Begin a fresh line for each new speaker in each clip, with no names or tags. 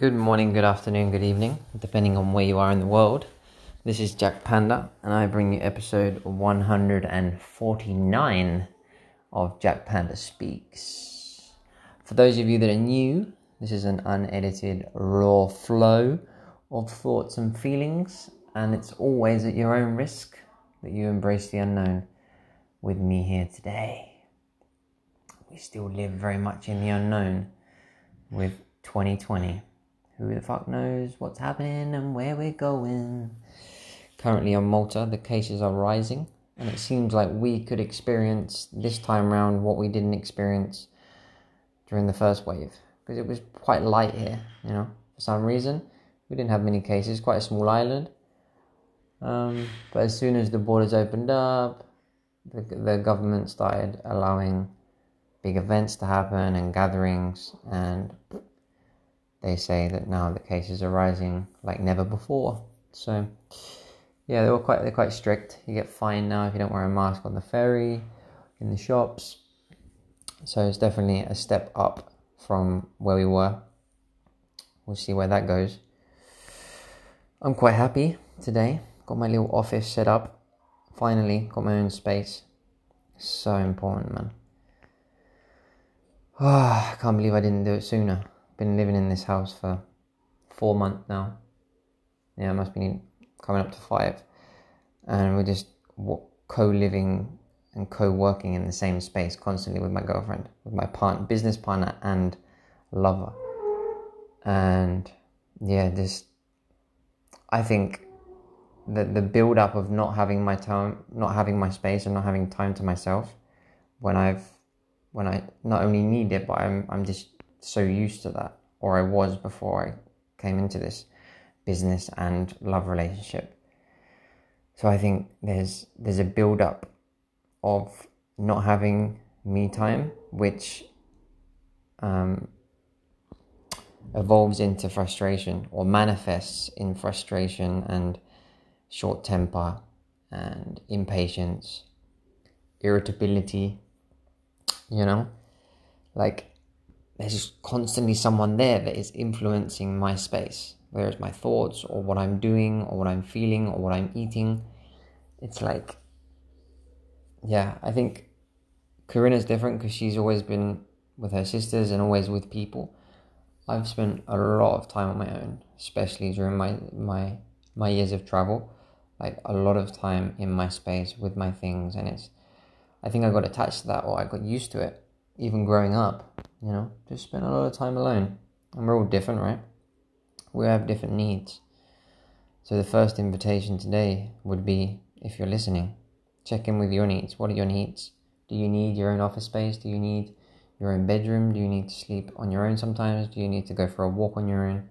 Good morning, good afternoon, good evening, depending on where you are in the world. This is Jack Panda, and I bring you episode 149 of Jack Panda Speaks. For those of you that are new, this is an unedited, raw flow of thoughts and feelings, and it's always at your own risk that you embrace the unknown with me here today. We still live very much in the unknown with 2020. Who the fuck knows what's happening and where we're going? Currently on Malta, the cases are rising, and it seems like we could experience this time round what we didn't experience during the first wave because it was quite light here, you know, for some reason. We didn't have many cases, quite a small island. Um, but as soon as the borders opened up, the, the government started allowing big events to happen and gatherings, and they say that now the cases are rising like never before. So, yeah, they were quite they're quite strict. You get fined now if you don't wear a mask on the ferry, in the shops. So it's definitely a step up from where we were. We'll see where that goes. I'm quite happy today. Got my little office set up. Finally, got my own space. So important, man. Oh, I can't believe I didn't do it sooner been living in this house for four months now. Yeah, it must be coming up to five. And we're just co living and co working in the same space constantly with my girlfriend, with my partner, business partner, and lover. And yeah, just, I think that the build up of not having my time, not having my space, and not having time to myself when I've, when I not only need it, but I'm, I'm just so used to that, or I was before I came into this business and love relationship. So I think there's there's a build up of not having me time, which um, evolves into frustration or manifests in frustration and short temper and impatience, irritability. You know, like there's just constantly someone there that is influencing my space, whether it's my thoughts or what I'm doing or what I'm feeling or what I'm eating. It's like, yeah, I think Corinna's different because she's always been with her sisters and always with people. I've spent a lot of time on my own, especially during my my my years of travel. Like a lot of time in my space with my things, and it's. I think I got attached to that, or I got used to it, even growing up, you know, just spend a lot of time alone. And we're all different, right? We have different needs. So the first invitation today would be if you're listening, check in with your needs. What are your needs? Do you need your own office space? Do you need your own bedroom? Do you need to sleep on your own sometimes? Do you need to go for a walk on your own?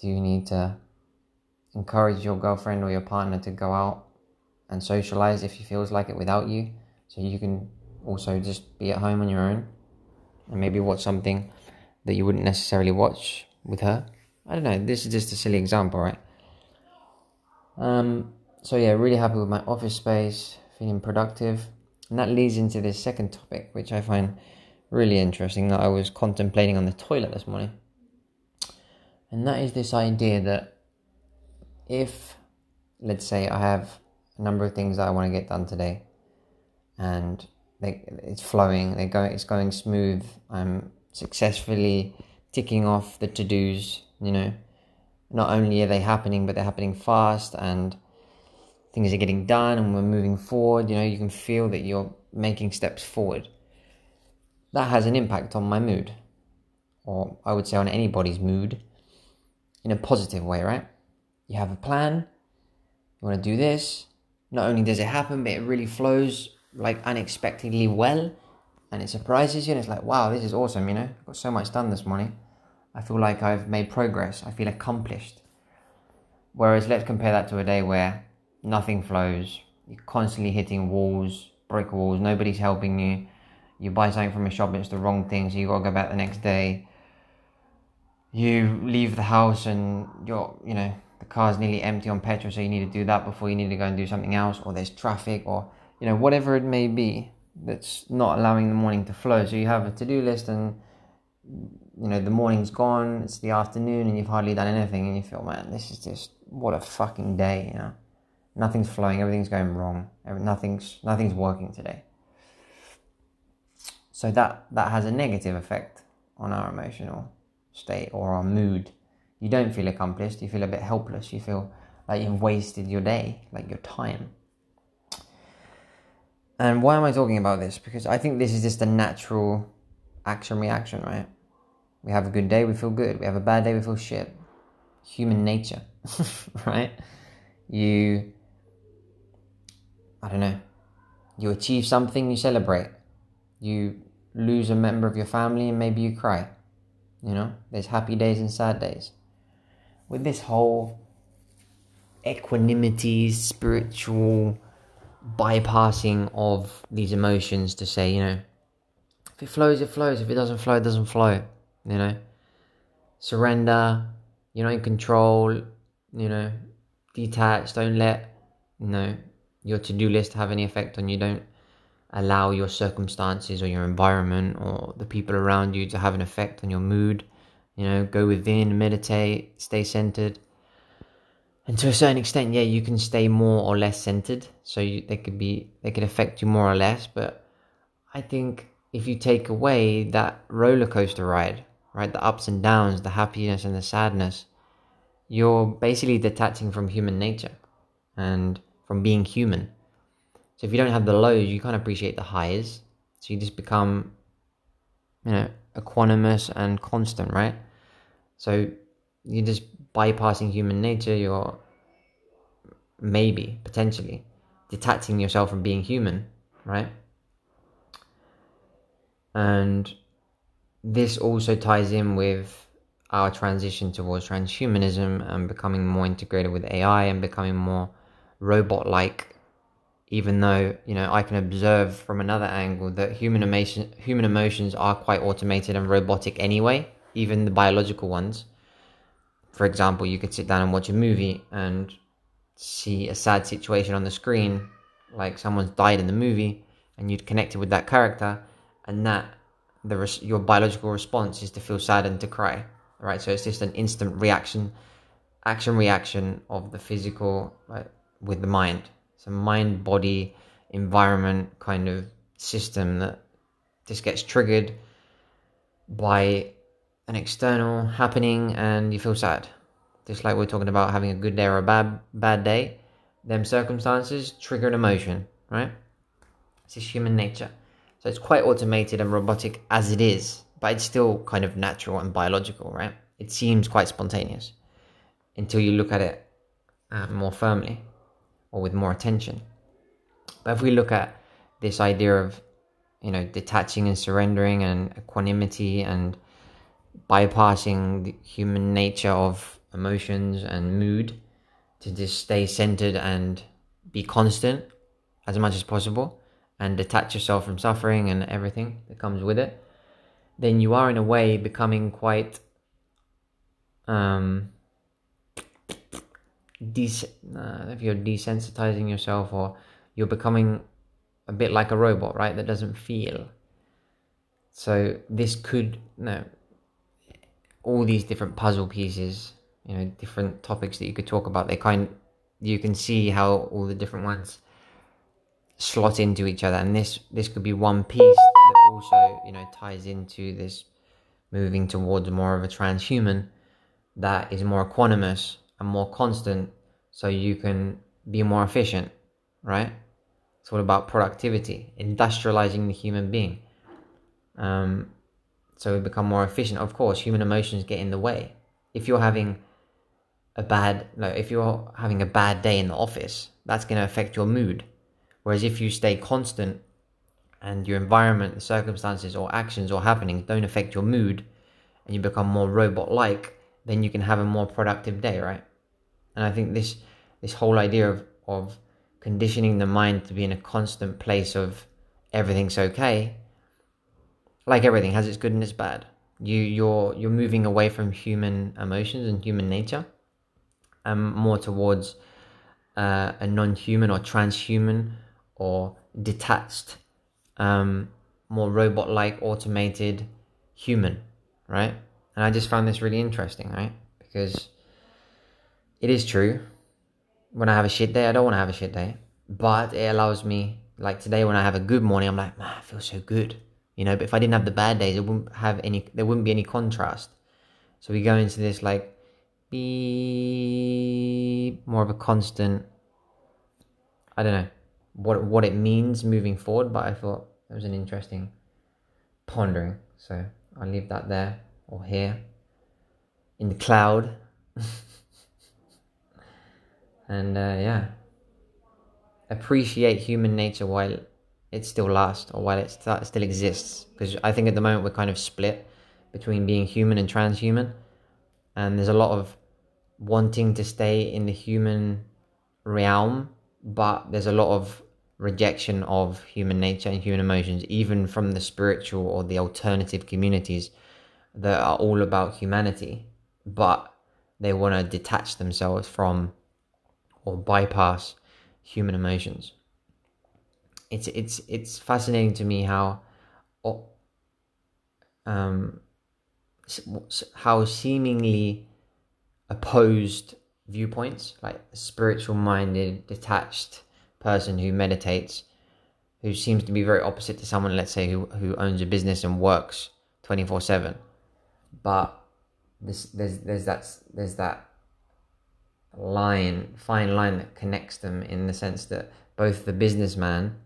Do you need to encourage your girlfriend or your partner to go out and socialize if she feels like it without you so you can also just be at home on your own and maybe watch something that you wouldn't necessarily watch with her. I don't know, this is just a silly example, right? Um, so yeah, really happy with my office space, feeling productive. And that leads into this second topic, which I find really interesting that I was contemplating on the toilet this morning. And that is this idea that if, let's say, I have a number of things that I want to get done today, and they, it's flowing. They. It's going smooth. I'm successfully ticking off the to dos. You know, not only are they happening, but they're happening fast, and things are getting done, and we're moving forward. You know, you can feel that you're making steps forward. That has an impact on my mood, or I would say on anybody's mood, in a positive way, right? You have a plan. You want to do this. Not only does it happen, but it really flows like unexpectedly well and it surprises you and it's like wow this is awesome you know? I've got so much done this morning. I feel like i've made progress. I feel accomplished. Whereas let's compare that to a day where nothing flows you're constantly hitting walls brick walls nobody's helping you you buy something from a shop and it's the wrong thing so you got to go back the next day. You leave the house and you're you know the car's nearly empty on petrol so you need to do that before you need to go and do something else or there's traffic or you know, whatever it may be that's not allowing the morning to flow. So you have a to do list and you know the morning's gone, it's the afternoon, and you've hardly done anything, and you feel, man, this is just what a fucking day, you know. Nothing's flowing, everything's going wrong, nothing's nothing's working today. So that that has a negative effect on our emotional state or our mood. You don't feel accomplished, you feel a bit helpless, you feel like you've wasted your day, like your time. And why am I talking about this? Because I think this is just a natural action reaction, right? We have a good day, we feel good. We have a bad day, we feel shit. Human nature, right? You, I don't know, you achieve something, you celebrate. You lose a member of your family, and maybe you cry. You know, there's happy days and sad days. With this whole equanimity, spiritual bypassing of these emotions to say, you know, if it flows, it flows. If it doesn't flow, it doesn't flow. You know, surrender. You're not in control. You know, detach. Don't let you know your to-do list have any effect on you. Don't allow your circumstances or your environment or the people around you to have an effect on your mood. You know, go within, meditate, stay centered. And to a certain extent, yeah, you can stay more or less centered. So you, they could be, they could affect you more or less. But I think if you take away that roller coaster ride, right, the ups and downs, the happiness and the sadness, you're basically detaching from human nature and from being human. So if you don't have the lows, you can't appreciate the highs. So you just become, you know, equanimous and constant, right? So you're just bypassing human nature. You're maybe potentially detaching yourself from being human, right? And this also ties in with our transition towards transhumanism and becoming more integrated with AI and becoming more robot like. Even though you know I can observe from another angle that human emotion, human emotions are quite automated and robotic anyway, even the biological ones. For example, you could sit down and watch a movie and see a sad situation on the screen, like someone's died in the movie, and you'd connect it with that character, and that the res- your biological response is to feel sad and to cry right? So it's just an instant reaction action reaction of the physical right, with the mind. It's a mind body environment kind of system that just gets triggered by an external happening and you feel sad just like we're talking about having a good day or a bad bad day them circumstances trigger an emotion right it's just human nature so it's quite automated and robotic as it is, but it's still kind of natural and biological, right? It seems quite spontaneous until you look at it uh, more firmly or with more attention. But if we look at this idea of, you know, detaching and surrendering and equanimity and bypassing the human nature of emotions and mood to just stay centered and be constant as much as possible and detach yourself from suffering and everything that comes with it, then you are in a way becoming quite um des- uh, if you're desensitizing yourself or you're becoming a bit like a robot, right? That doesn't feel. So this could know all these different puzzle pieces, you know, different topics that you could talk about. They kind you can see how all the different ones slot into each other and this this could be one piece that also you know ties into this moving towards more of a transhuman that is more equanimous and more constant so you can be more efficient right it's all about productivity industrializing the human being um, so we become more efficient. Of course human emotions get in the way. If you're having a bad like if you're having a bad day in the office that's going to affect your mood. Whereas if you stay constant and your environment, the circumstances or actions or happenings don't affect your mood and you become more robot like, then you can have a more productive day, right? And I think this this whole idea of, of conditioning the mind to be in a constant place of everything's okay, like everything has its good and its bad. You you're you're moving away from human emotions and human nature and more towards uh, a non-human or transhuman or detached, um, more robot like, automated human, right? And I just found this really interesting, right? Because it is true. When I have a shit day, I don't want to have a shit day, but it allows me. Like today, when I have a good morning, I'm like, man, I feel so good, you know. But if I didn't have the bad days, it wouldn't have any. There wouldn't be any contrast. So we go into this like, be more of a constant. I don't know what what it means moving forward, but I thought it was an interesting pondering. So I'll leave that there or here in the cloud. and uh, yeah, appreciate human nature while it still lasts or while it st- still exists. Because I think at the moment we're kind of split between being human and transhuman, and there's a lot of wanting to stay in the human realm, but there's a lot of rejection of human nature and human emotions, even from the spiritual or the alternative communities that are all about humanity, but they want to detach themselves from or bypass human emotions. It's it's it's fascinating to me how um how seemingly opposed viewpoints like a spiritual minded detached person who meditates who seems to be very opposite to someone let's say who who owns a business and works 24/7 but there's there's there's that there's that line fine line that connects them in the sense that both the businessman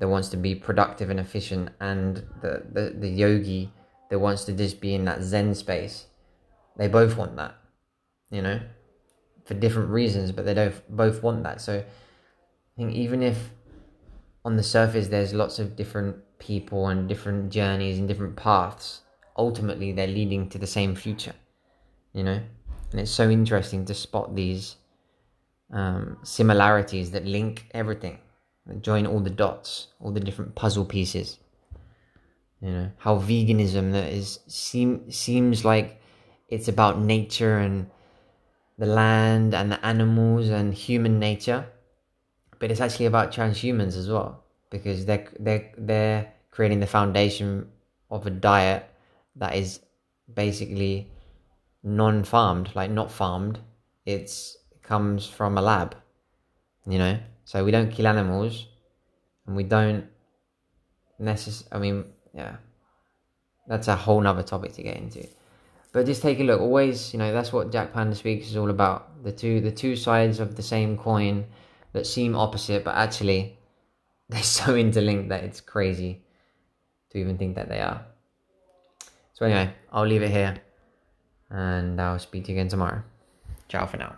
that wants to be productive and efficient and the, the, the yogi that wants to just be in that zen space they both want that you know for different reasons but they don't both want that so i think even if on the surface there's lots of different people and different journeys and different paths ultimately they're leading to the same future, you know? And it's so interesting to spot these um, similarities that link everything, join all the dots, all the different puzzle pieces. You know, how veganism that is seem seems like it's about nature and the land and the animals and human nature, but it's actually about transhumans as well because they're they're they're creating the foundation of a diet that is basically non-farmed, like not farmed. It's it comes from a lab, you know. So we don't kill animals, and we don't necess. I mean, yeah, that's a whole nother topic to get into. But just take a look. Always, you know, that's what Jack Panda Speaks is all about. The two, the two sides of the same coin that seem opposite, but actually they're so interlinked that it's crazy to even think that they are. So anyway, I'll leave it here and I'll speak to you again tomorrow. Ciao for now.